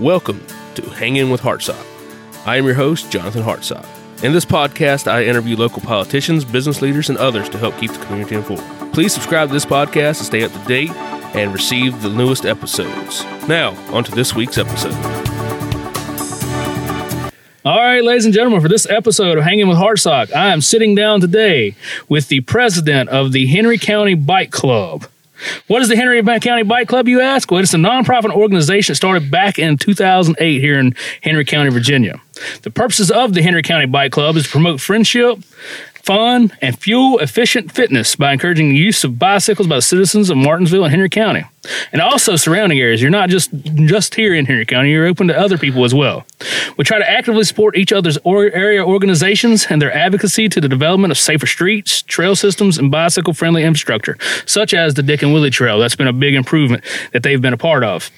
Welcome to Hanging with Hartsock. I am your host, Jonathan Hartsock. In this podcast, I interview local politicians, business leaders, and others to help keep the community informed. Please subscribe to this podcast to stay up to date and receive the newest episodes. Now, on to this week's episode. All right, ladies and gentlemen, for this episode of Hanging with Hartsock, I am sitting down today with the president of the Henry County Bike Club. What is the Henry County Bike Club, you ask? Well, it's a nonprofit organization started back in 2008 here in Henry County, Virginia. The purposes of the Henry County Bike Club is to promote friendship, fun, and fuel efficient fitness by encouraging the use of bicycles by the citizens of Martinsville and Henry County, and also surrounding areas. You're not just just here in Henry County; you're open to other people as well. We try to actively support each other's or area organizations and their advocacy to the development of safer streets, trail systems, and bicycle-friendly infrastructure, such as the Dick and Willie Trail. That's been a big improvement that they've been a part of.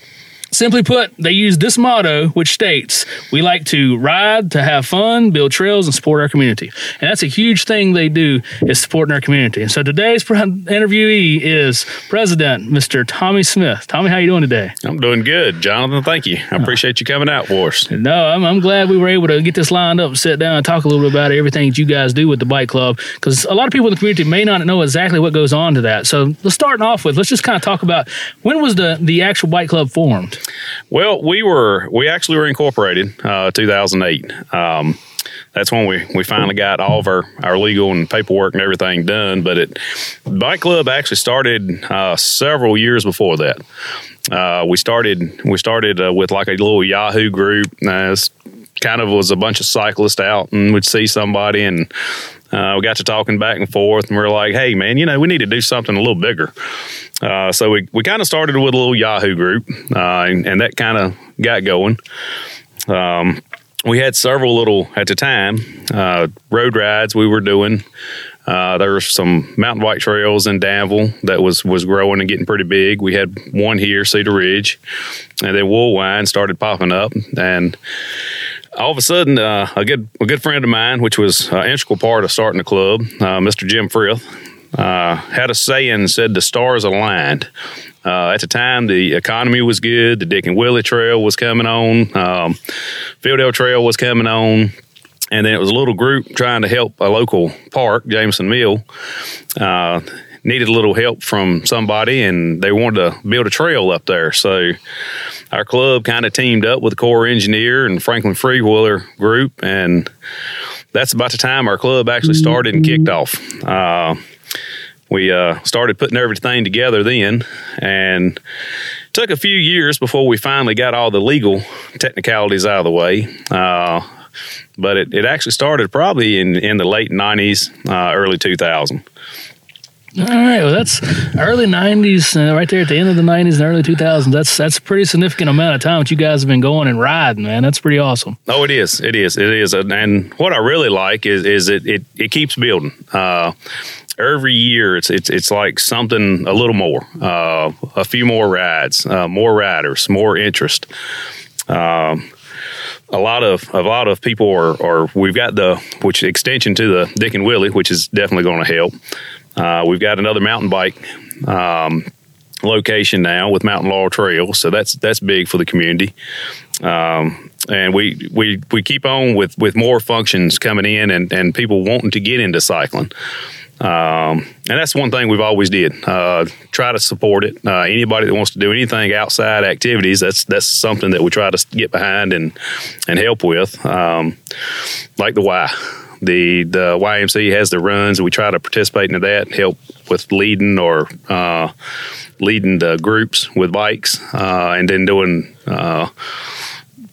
Simply put, they use this motto, which states, We like to ride, to have fun, build trails, and support our community. And that's a huge thing they do is supporting our community. And so today's interviewee is President Mr. Tommy Smith. Tommy, how you doing today? I'm doing good, Jonathan. Thank you. I uh, appreciate you coming out for us. No, I'm, I'm glad we were able to get this lined up, sit down, and talk a little bit about everything that you guys do with the bike club. Because a lot of people in the community may not know exactly what goes on to that. So let's start off with let's just kind of talk about when was the the actual bike club formed? Well, we were we actually were incorporated uh, 2008. Um, that's when we, we finally got all of our, our legal and paperwork and everything done. But it bike club actually started uh, several years before that. Uh, we started we started uh, with like a little Yahoo group. Uh, kind of was a bunch of cyclists out and we'd see somebody and uh, we got to talking back and forth, and we are like, "Hey, man, you know, we need to do something a little bigger." Uh, so we we kind of started with a little Yahoo group, uh, and, and, that kind of got going. Um, we had several little at the time uh, road rides we were doing. Uh, there were some mountain bike trails in Danville that was was growing and getting pretty big. We had one here, Cedar Ridge, and then Woolwine started popping up, and all of a sudden, uh, a good a good friend of mine, which was an integral part of starting the club, uh, Mr. Jim Frith, uh, had a saying said the stars aligned. Uh, at the time, the economy was good. The Dick and Willie Trail was coming on. Um, Fieldale Trail was coming on. And then it was a little group trying to help a local park, Jamison Mill. Needed a little help from somebody, and they wanted to build a trail up there. So our club kind of teamed up with the Corps Engineer and Franklin Freewheeler Group, and that's about the time our club actually started and kicked off. Uh, we uh, started putting everything together then, and took a few years before we finally got all the legal technicalities out of the way. Uh, but it, it actually started probably in, in the late 90s, uh, early 2000. All right, well, that's early '90s, uh, right there at the end of the '90s and early 2000s. That's that's a pretty significant amount of time that you guys have been going and riding, man. That's pretty awesome. Oh, it is, it is, it is. And what I really like is is it it, it keeps building. Uh, every year, it's it's it's like something a little more, uh, a few more rides, uh, more riders, more interest. Um, a lot of a lot of people are, are we've got the which extension to the Dick and Willie, which is definitely going to help. Uh, we've got another mountain bike um, location now with Mountain Laurel Trail, so that's that's big for the community. Um, and we we we keep on with with more functions coming in and and people wanting to get into cycling. Um, and that's one thing we've always did. Uh, try to support it. Uh, anybody that wants to do anything outside activities, that's that's something that we try to get behind and and help with. Um, like the Y the the YMC has the runs, and we try to participate in that, and help with leading or uh, leading the groups with bikes, uh, and then doing uh,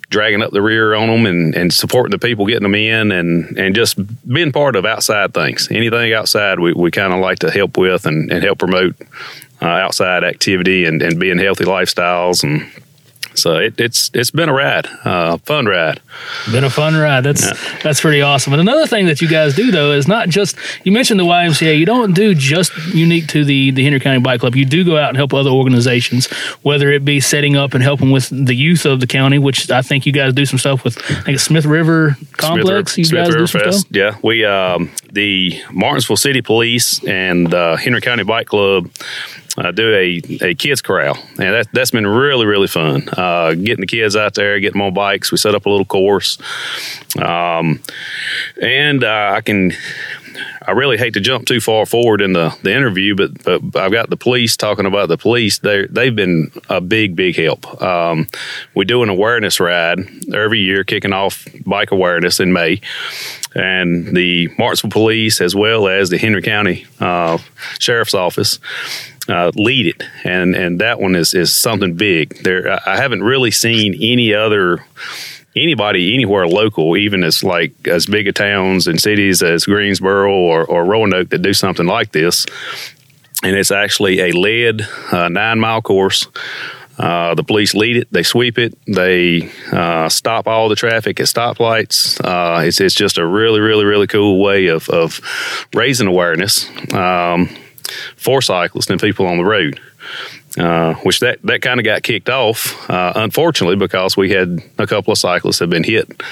dragging up the rear on them and, and supporting the people getting them in, and and just being part of outside things. Anything outside, we, we kind of like to help with and, and help promote uh, outside activity and, and being healthy lifestyles and so it, it's it's been a ride, uh, fun ride. Been a fun ride. That's yeah. that's pretty awesome. And another thing that you guys do though is not just you mentioned the YMCA. You don't do just unique to the the Henry County Bike Club. You do go out and help other organizations, whether it be setting up and helping with the youth of the county, which I think you guys do some stuff with. I think Smith River Complex. Smith, you Smith guys River do some Fest. stuff. Yeah, we um, the Martinsville City Police and the Henry County Bike Club uh, do a, a kids corral, and that that's been really really fun. Uh, getting the kids out there, getting them on bikes. We set up a little course, um, and uh, I can. I really hate to jump too far forward in the, the interview, but, but I've got the police talking about the police. They they've been a big big help. Um, we do an awareness ride every year, kicking off bike awareness in May, and the Martinsville Police as well as the Henry County uh, Sheriff's Office uh, lead it, and and that one is is something big. There, I haven't really seen any other anybody anywhere local, even as like as big a towns and cities as Greensboro or, or Roanoke that do something like this. And it's actually a lead uh, nine mile course. Uh, the police lead it, they sweep it, they uh, stop all the traffic at stoplights. Uh, it's, it's just a really, really, really cool way of, of raising awareness. Um, for cyclists and people on the road. Uh, which that, that kind of got kicked off, uh, unfortunately, because we had a couple of cyclists have been hit.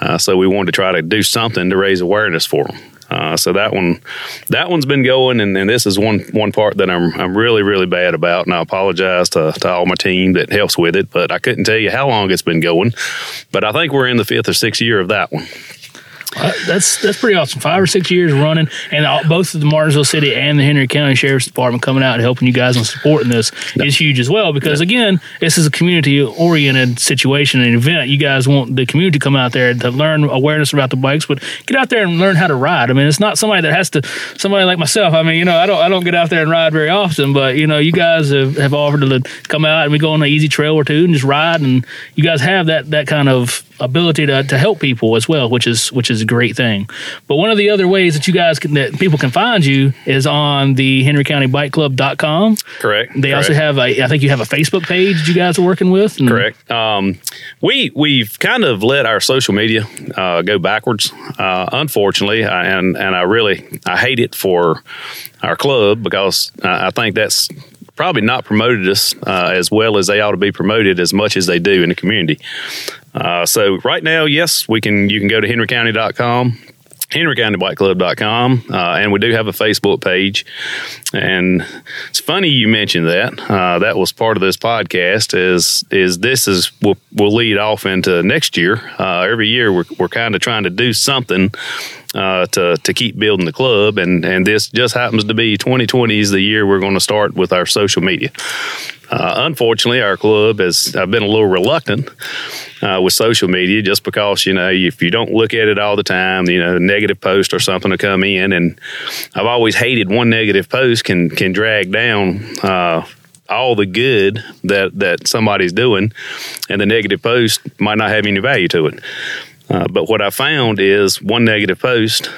Uh, so we wanted to try to do something to raise awareness for them. Uh, so that one, that one's been going, and, and, this is one one part that I'm I'm really really bad about, and I apologize to, to all my team that helps with it. But I couldn't tell you how long it's been going, but I think we're in the fifth or sixth year of that one. Uh, that's that's pretty awesome. Five or six years running, and all, both of the Martinsville City and the Henry County Sheriff's Department coming out and helping you guys and supporting this is huge as well. Because again, this is a community oriented situation and event. You guys want the community to come out there to learn awareness about the bikes, but get out there and learn how to ride. I mean, it's not somebody that has to. Somebody like myself. I mean, you know, I don't I don't get out there and ride very often, but you know, you guys have, have offered to come out and we go on an easy trail or two and just ride, and you guys have that that kind of ability to, to help people as well, which is which is a great thing. But one of the other ways that you guys can that people can find you is on the henrycountybikeclub.com. Correct. They Correct. also have a I think you have a Facebook page that you guys are working with. And Correct. Um, we we've kind of let our social media uh, go backwards, uh, unfortunately, I, and and I really I hate it for our club because I, I think that's probably not promoted us uh, as well as they ought to be promoted as much as they do in the community. Uh, so right now, yes, we can. You can go to henrycounty.com henrycountybikeclub.com uh, and we do have a facebook page and it's funny you mentioned that uh, that was part of this podcast is is this is will will lead off into next year uh, every year we're, we're kind of trying to do something uh, to to keep building the club, and and this just happens to be 2020 is the year we're going to start with our social media. Uh, unfortunately, our club has I've been a little reluctant uh, with social media just because you know if you don't look at it all the time, you know, a negative post or something to come in, and I've always hated one negative post can can drag down uh, all the good that that somebody's doing, and the negative post might not have any value to it. Uh, but what I found is one negative post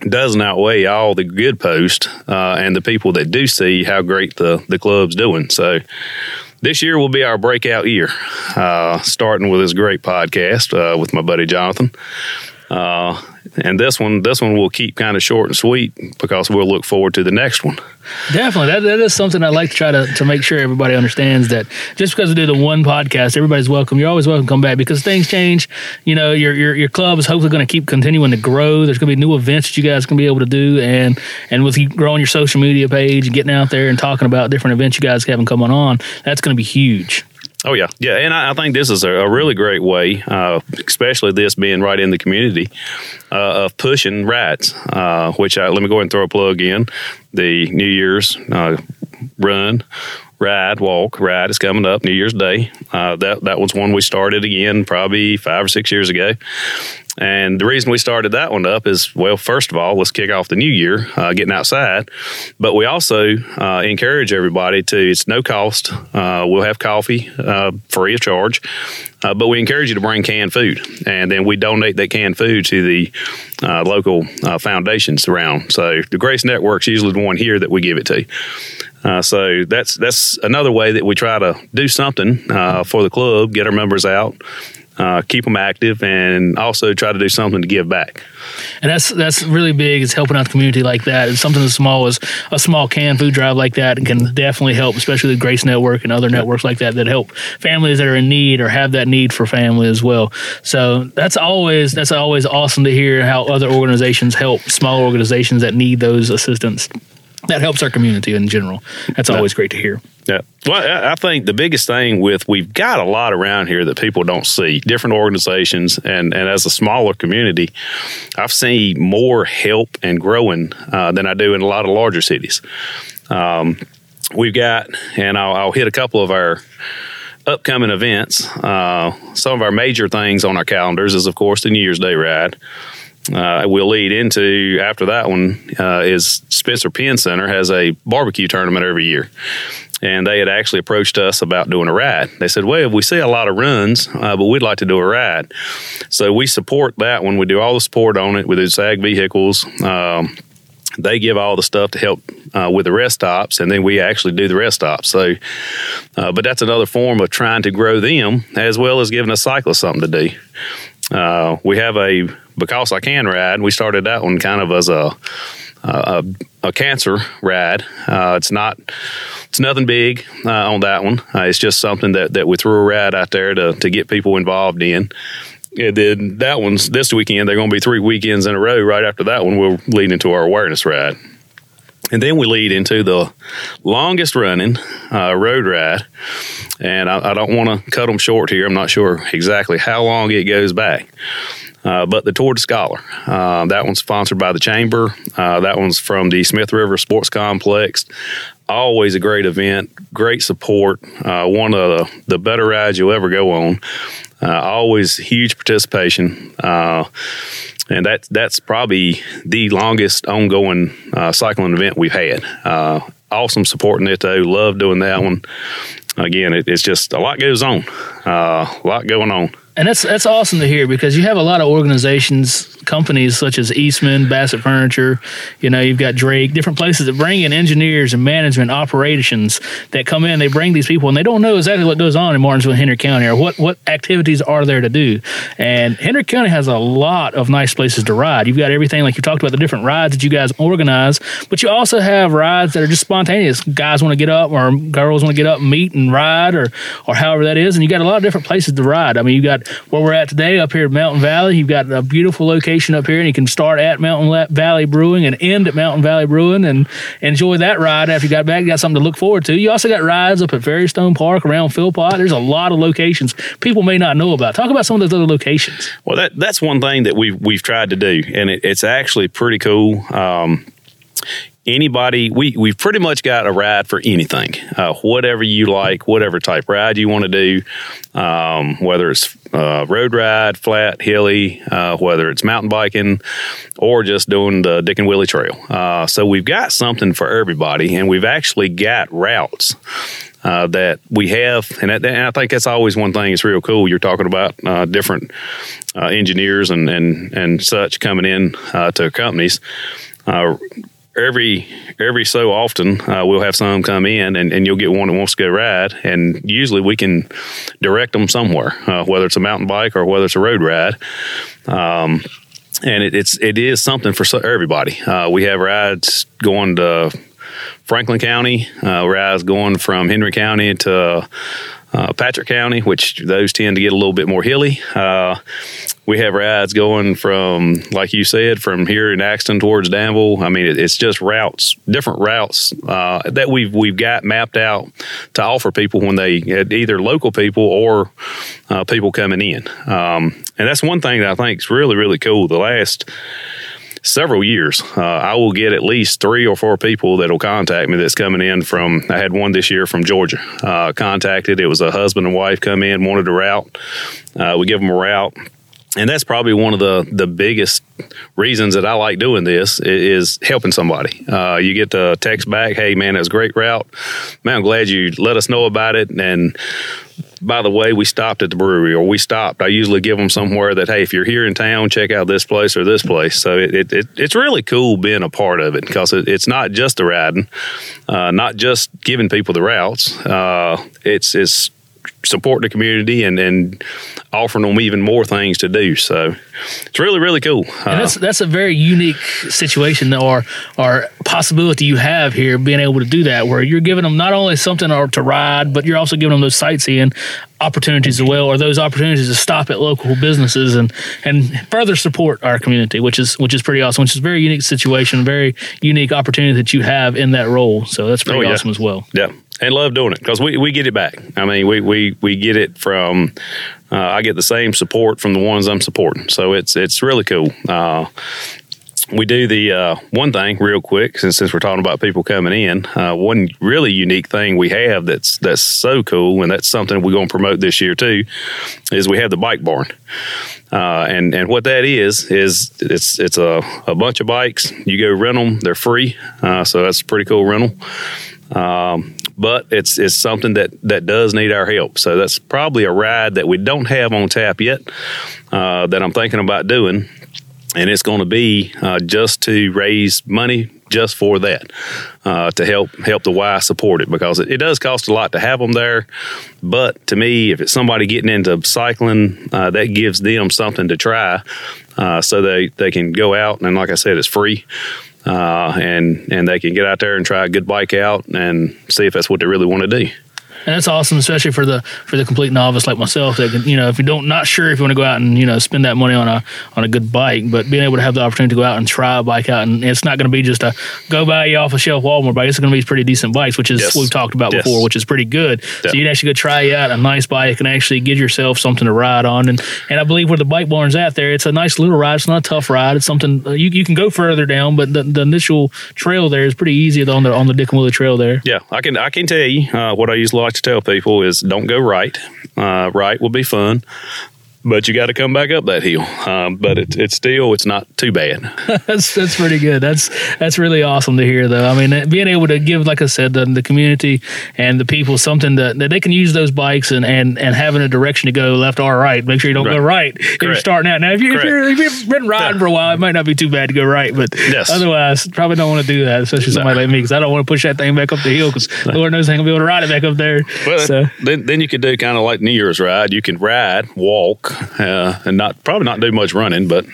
doesn't outweigh all the good posts uh, and the people that do see how great the, the club's doing. So this year will be our breakout year, uh, starting with this great podcast uh, with my buddy Jonathan. Uh, and this one, this one will keep kind of short and sweet because we'll look forward to the next one. Definitely, that, that is something I like to try to, to make sure everybody understands that just because we do the one podcast, everybody's welcome. You're always welcome to come back because things change. You know, your your your club is hopefully going to keep continuing to grow. There's going to be new events that you guys can be able to do, and and with you growing your social media page and getting out there and talking about different events you guys having coming on, that's going to be huge. Oh yeah, yeah, and I, I think this is a, a really great way, uh, especially this being right in the community, uh, of pushing rides. Uh, which I, let me go ahead and throw a plug in. The New Year's uh, run, ride, walk, ride is coming up New Year's Day. Uh, that that was one we started again probably five or six years ago. And the reason we started that one up is, well, first of all, let's kick off the new year uh, getting outside. But we also uh, encourage everybody to, it's no cost. Uh, we'll have coffee uh, free of charge. Uh, but we encourage you to bring canned food. And then we donate that canned food to the uh, local foundations around. So the Grace Network's usually the one here that we give it to. So that's that's another way that we try to do something for the club, get our members out, uh, keep them active, and also try to do something to give back. And that's that's really big. Is helping out the community like that. It's something as small as a small canned food drive like that can definitely help, especially the Grace Network and other networks like that that help families that are in need or have that need for family as well. So that's always that's always awesome to hear how other organizations help small organizations that need those assistance that helps our community in general. That's always great to hear. Yeah. Well, I- think the biggest thing with we've got a lot around here that people don't see. Different organizations, and and as a smaller community, I've seen more help and growing uh, than I do in a lot of larger cities. Um, we've got, and I'll, I'll hit a couple of our upcoming events. Uh, some of our major things on our calendars is, of course, the New Year's Day ride. Uh, we'll lead into after that one uh, is Spencer Penn Center has a barbecue tournament every year, and they had actually approached us about doing a ride. They said, "Well, we see a lot of runs, uh, but we'd like to do a ride." So we support that one. We do all the support on it with the SAG vehicles. Um, they give all the stuff to help uh, with the rest stops, and then we actually do the rest stops. So, uh, but that's another form of trying to grow them as well as giving a cyclist something to do. Uh, we have a because I can ride. We started that one kind of as a a, a cancer ride. Uh, it's not it's nothing big uh, on that one. Uh, it's just something that, that we threw a ride out there to to get people involved in. And then that one's this weekend. They're going to be three weekends in a row. Right after that one, we'll lead into our awareness ride. And then we lead into the longest running uh, road ride. And I, I don't want to cut them short here. I'm not sure exactly how long it goes back. Uh, but the Tour de Scholar, uh, that one's sponsored by the Chamber. Uh, that one's from the Smith River Sports Complex. Always a great event, great support. Uh, one of the, the better rides you'll ever go on. Uh, always huge participation. And that that's probably the longest ongoing uh, cycling event we've had. Uh, awesome supporting it though. Love doing that one. Again, it, it's just a lot goes on, uh, a lot going on. And that's that's awesome to hear because you have a lot of organizations, companies such as Eastman, Bassett Furniture, you know, you've got Drake, different places that bring in engineers and management operations that come in. They bring these people and they don't know exactly what goes on in Martinsville Henry County or what what activities are there to do. And Henry County has a lot of nice places to ride. You've got everything like you talked about the different rides that you guys organize, but you also have rides that are just spontaneous. Guys want to get up or girls want to get up and meet and ride or or however that is. And you got a lot of different places to ride. I mean, you got where we're at today up here at Mountain Valley. You've got a beautiful location up here, and you can start at Mountain Valley Brewing and end at Mountain Valley Brewing and enjoy that ride after you got back. You got something to look forward to. You also got rides up at Fairystone Park around Philpott. There's a lot of locations people may not know about. Talk about some of those other locations. Well, that that's one thing that we've we've tried to do, and it, it's actually pretty cool. Um, anybody, we we've pretty much got a ride for anything, uh, whatever you like, whatever type ride you want to do, um, whether it's uh, road ride, flat, hilly, uh, whether it's mountain biking, or just doing the Dick and Willie Trail. Uh, so we've got something for everybody, and we've actually got routes uh, that we have, and, and I think that's always one thing. It's real cool. You're talking about uh, different uh, engineers and, and and such coming in uh, to companies. Every every so often, uh, we'll have some come in, and, and you'll get one that wants to go ride, and usually we can direct them somewhere, uh, whether it's a mountain bike or whether it's a road ride. Um, and it, it's it is something for everybody. Uh, we have rides going to Franklin County, uh, rides going from Henry County to uh, Patrick County, which those tend to get a little bit more hilly. Uh, we have rides going from, like you said, from here in Axton towards Danville. I mean, it, it's just routes, different routes uh, that we've we've got mapped out to offer people when they either local people or uh, people coming in. Um, and that's one thing that I think is really really cool. The last several years, uh, I will get at least three or four people that will contact me that's coming in from, I had one this year from Georgia, uh, contacted. It was a husband and wife come in, wanted a route. Uh, we give them a route. And that's probably one of the, the biggest reasons that I like doing this is helping somebody. Uh, you get the text back, hey, man, that's a great route. Man, I'm glad you let us know about it. And by the way, we stopped at the brewery or we stopped. I usually give them somewhere that, hey, if you're here in town, check out this place or this place. So it, it, it it's really cool being a part of it because it, it's not just the riding, uh, not just giving people the routes. Uh, it's, it's support the community and, and offering them even more things to do. So it's really, really cool. And that's uh, that's a very unique situation or or possibility you have here, being able to do that, where you're giving them not only something to ride, but you're also giving them those sightseeing opportunities as well, or those opportunities to stop at local businesses and and further support our community, which is which is pretty awesome. Which is a very unique situation, very unique opportunity that you have in that role. So that's pretty Oh, yeah. awesome as well. Yeah, and love doing it because we, we get it back. I mean, we we, we get it from. Uh, I get the same support from the ones I'm supporting, so it's it's really cool. Uh, we do the uh, one thing real quick since since we're talking about people coming in. Uh, one really unique thing we have that's that's so cool, and that's something we're going to promote this year too, is we have the bike barn. Uh, and and what that is is it's it's a, a bunch of bikes. You go rent them; they're free. Uh, so that's a pretty cool rental. Um, but it's it's something that that does need our help. So that's probably a ride that we don't have on tap yet. Uh, that I'm thinking about doing, and it's going to be uh, just to raise money just for that uh, to help help the Y support it because it, it does cost a lot to have them there. But to me, if it's somebody getting into cycling, uh, that gives them something to try, uh, so they they can go out and like I said, it's free. Uh, and and they can get out there and try a good bike out and see if that's what they really want to do. And that's awesome, especially for the for the complete novice like myself. That can, you know, if you don't not sure if you want to go out and you know spend that money on a on a good bike, but being able to have the opportunity to go out and try a bike out, and it's not going to be just a go buy you off a shelf Walmart bike. It's going to be pretty decent bikes, which is Yes. what we've talked about Yes. before, which is pretty good. Yeah. So you can actually go try out a nice bike and actually get yourself something to ride on. And and I believe where the bike barn's at there, it's a nice little ride. It's not a tough ride. It's something uh, you you can go further down, but the, the initial trail there is pretty easy on the on the Dick and Willie Trail there. Yeah, I can I can tell you uh, what I usually like to tell people is don't go right. Uh, right will be fun, but you got to come back up that hill. Um, but it, it's still it's not too bad. That's that's pretty good. That's that's really awesome to hear, though. I mean, being able to give, like I said, the, the community and the people something that, that they can use those bikes and, and, and having a direction to go left or right. Make sure you don't go right if you're starting out. Now, if, you, if you're if you've been riding Yeah. for a while, it might not be too bad to go right. But Yes. otherwise, probably don't want to do that, especially somebody like me, because I don't want to push that thing back up the hill because Lord knows I ain't gonna be able to ride it back up there. But so then then you could do kind of like New Year's ride. You can ride, walk, uh, and not probably not do much running, but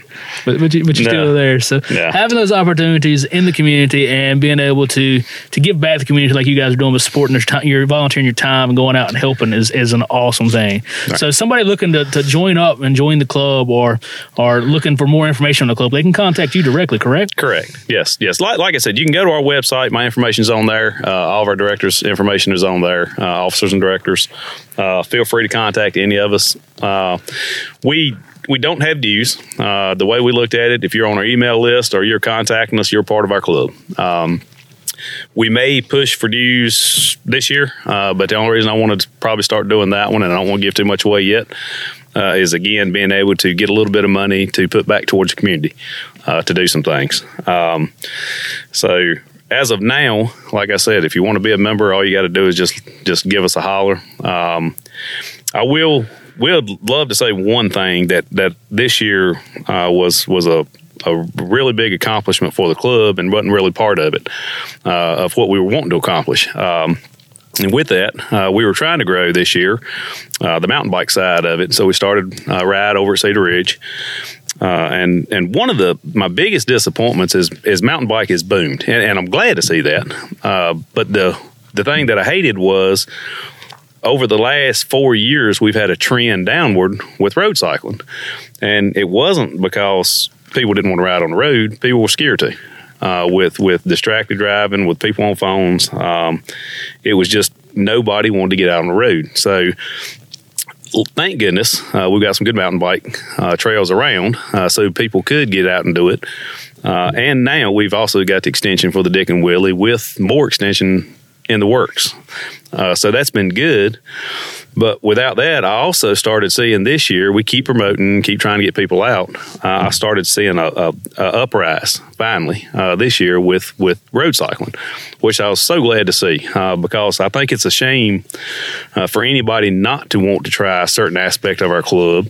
but but, you, but you're No. still there. So having those opportunities in the community and being able to to give back to the community like you guys are doing, with supporting your time, you're volunteering your time and going out and helping is, is an awesome thing. So somebody looking to, to join up and join the club or or looking for more information on the club, they can contact you directly. Correct? Correct. Yes. Yes. Like, like I said, you can go to our website. My information's on there. Uh, all of our directors' information is on there. Uh, officers and directors. Uh, feel free to contact any of us. Uh, we we don't have dues. Uh, the way we looked at it, if you're on our email list or you're contacting us, you're part of our club. Um, we may push for dues this year, uh, but the only reason I wanted to probably start doing that one, and I don't want to give too much away yet, uh, is again being able to get a little bit of money to put back towards the community uh, to do some things. Um, so as of now, like I said, if you want to be a member, all you got to do is just just give us a holler. Um, I will will love to say one thing that that this year uh, was was a a really big accomplishment for the club and wasn't really part of it uh, of what we were wanting to accomplish. Um, and with that, uh, we were trying to grow this year uh, the mountain bike side of it. So we started a ride over at Cedar Ridge. Uh, and and one of the my biggest disappointments is is mountain bike has boomed, and, and I'm glad to see that. Uh, but the the thing that I hated was over the last four years we've had a trend downward with road cycling, and it wasn't because people didn't want to ride on the road; people were scared to. Uh, with with distracted driving, with people on phones, um, it was just nobody wanted to get out on the road. So thank goodness uh, we've got some good mountain bike uh, trails around uh, so people could get out and do it. Uh, and now we've also got the extension for the Dick and Willie with more extension in the works. Uh, so that's been good. But without that, I also started seeing this year, we keep promoting, keep trying to get people out. Uh, I started seeing a, a, a uprise finally uh, this year with, with road cycling, which I was so glad to see uh, because I think it's a shame uh, for anybody not to want to try a certain aspect of our club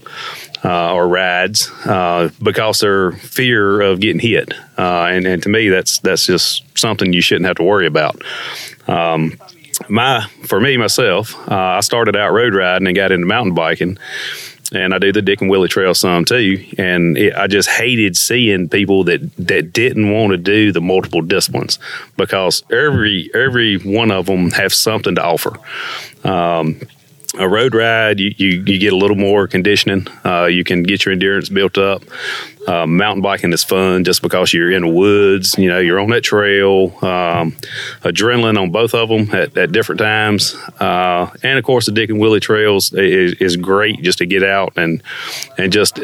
uh, or rides uh, because their fear of getting hit. Uh, and, and to me, that's that's just something you shouldn't have to worry about. Um, my for me myself, uh, I started out road riding and got into mountain biking, and I do the Dick and Willie Trail some too. And it, I just hated seeing people that that didn't want to do the multiple disciplines because every every one of them have something to offer. Um, a road ride, you, you, you, get a little more conditioning. Uh, you can get your endurance built up. Uh, mountain biking is fun just because you're in the woods. You know, you're on that trail. Um, adrenaline on both of them at, at different times, uh, and of course the Dick and Willie trails is, is, great just to get out and and just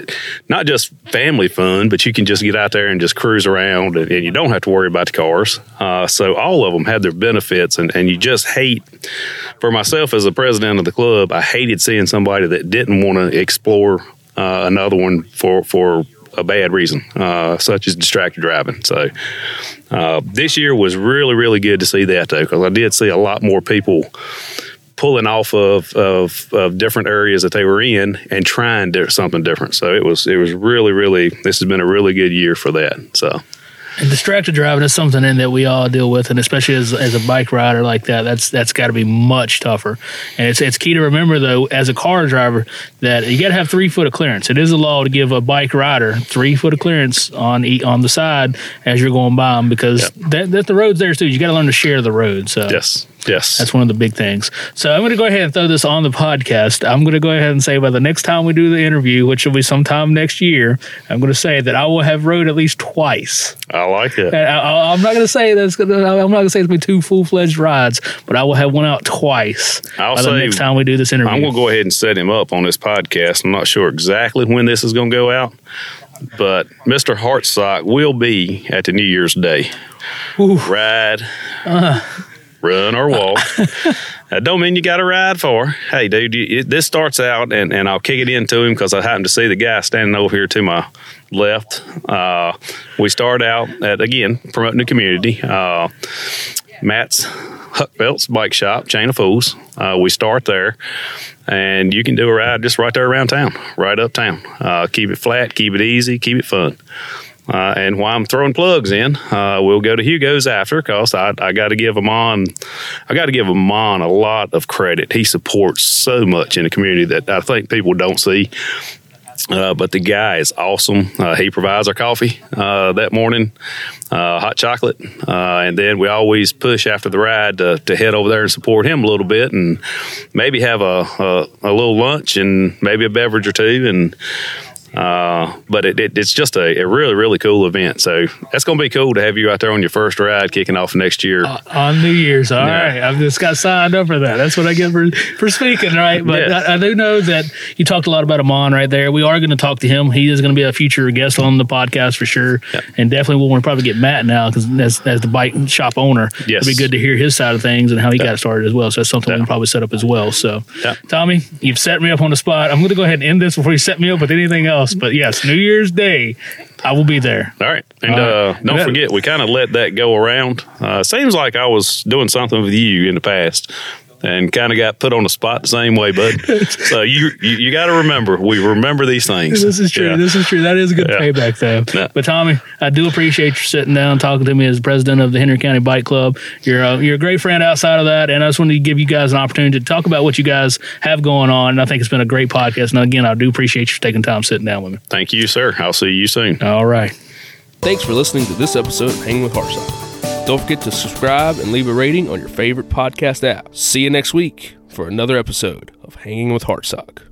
not just family fun, but you can just get out there and just cruise around, and, and you don't have to worry about the cars. Uh, so all of them had their benefits, and, and you just hate. For myself as the president of the club, I hated seeing somebody that didn't want to explore uh, another one for for a bad reason, uh, such as distracted driving. So uh, this year was really, really good to see that though, because I did see a lot more people pulling off of, of, of different areas that they were in and trying something different. So it was it was really, really this has been a really good year for that. So. And distracted driving is something in that we all deal with, and especially as, as a bike rider like that, that's that's got to be much tougher. And it's it's key to remember though, as a car driver, that you got to have three foot of clearance. It is a law to give a bike rider three foot of clearance on on the side as you're going by them because yep. that, that the road's there too. You got to learn to share the road. So yes, Yes. That's one of the big things. So I'm going to go ahead and throw this on the podcast. I'm going to go ahead and say by the next time we do the interview, which will be sometime next year, I'm going to say that I will have rode at least twice. I like it. I, am not going to say that's going to, I'm not going to say it's going to be two full fledged rides, but I will have one out twice I'll by the next time we do this interview. I'm going to go ahead and set him up on this podcast. I'm not sure exactly when this is going to go out, but Mr. Hartsock will be at the New Year's Day. Ooh. Ride. Uh run or walk. that don't mean you got to ride for. Hey, dude, you, this starts out, and, and I'll kick it into him because I happen to see the guy standing over here to my left. Uh, we start out at, again, promoting the community. Uh, Matt's Huckfeld's Bike Shop, Chain of Fools. Uh, we start there, and you can do a ride just right there around town, right uptown. Uh, keep it flat, keep it easy, keep it fun. Uh, and while I'm throwing plugs in, uh, we'll go to Hugo's after because I, I got to give Amon, I got to give Amon a lot of credit. He supports so much in the community that I think people don't see. Uh, but the guy is awesome. Uh, he provides our coffee uh, that morning, uh, hot chocolate, uh, and then we always push after the ride to, to, head over there and support him a little bit, and maybe have a, a, a little lunch and maybe a beverage or two, and uh, but it, it, it's just a, a, really, really cool event. So that's going to be cool to have you out there on your first ride kicking off next year. Uh, on New Year's. All yeah. right, I've just got signed up for that. That's what I get for, for speaking, right? But yeah. I, I, do know that you talked a lot about Amon right there. We are going to talk to him. He is going to be a future guest on the podcast for sure. Yeah. And definitely we'll probably get Matt now because as, as the bike shop owner, yes. it'd be good to hear his side of things and how he got started as well. So that's something we can probably set up as well. So, Tommy, you've set me up on the spot. I'm going to go ahead and end this before you set me up with anything else. But yes, New Year's Day, I will be there. All right. And uh, don't forget, we kind of let that go around. Uh, seems like I was doing something with you in the past and kind of got put on the spot the same way, bud. so you you, you got to remember, we remember these things. This is true. Yeah. This is true. That is a good yeah. payback, though. Yeah. But Tommy, I do appreciate you sitting down talking to me as president of the Henry County Bike Club. You're a, you're a great friend outside of that, and I just wanted to give you guys an opportunity to talk about what you guys have going on. And I think it's been a great podcast. And again, I do appreciate you taking time sitting down with me. Thank you, sir. I'll see you soon. All right. Thanks for listening to this episode of Hanging with Hartsock. Don't forget to subscribe and leave a rating on your favorite podcast app. See you next week for another episode of Hanging with Hartsock.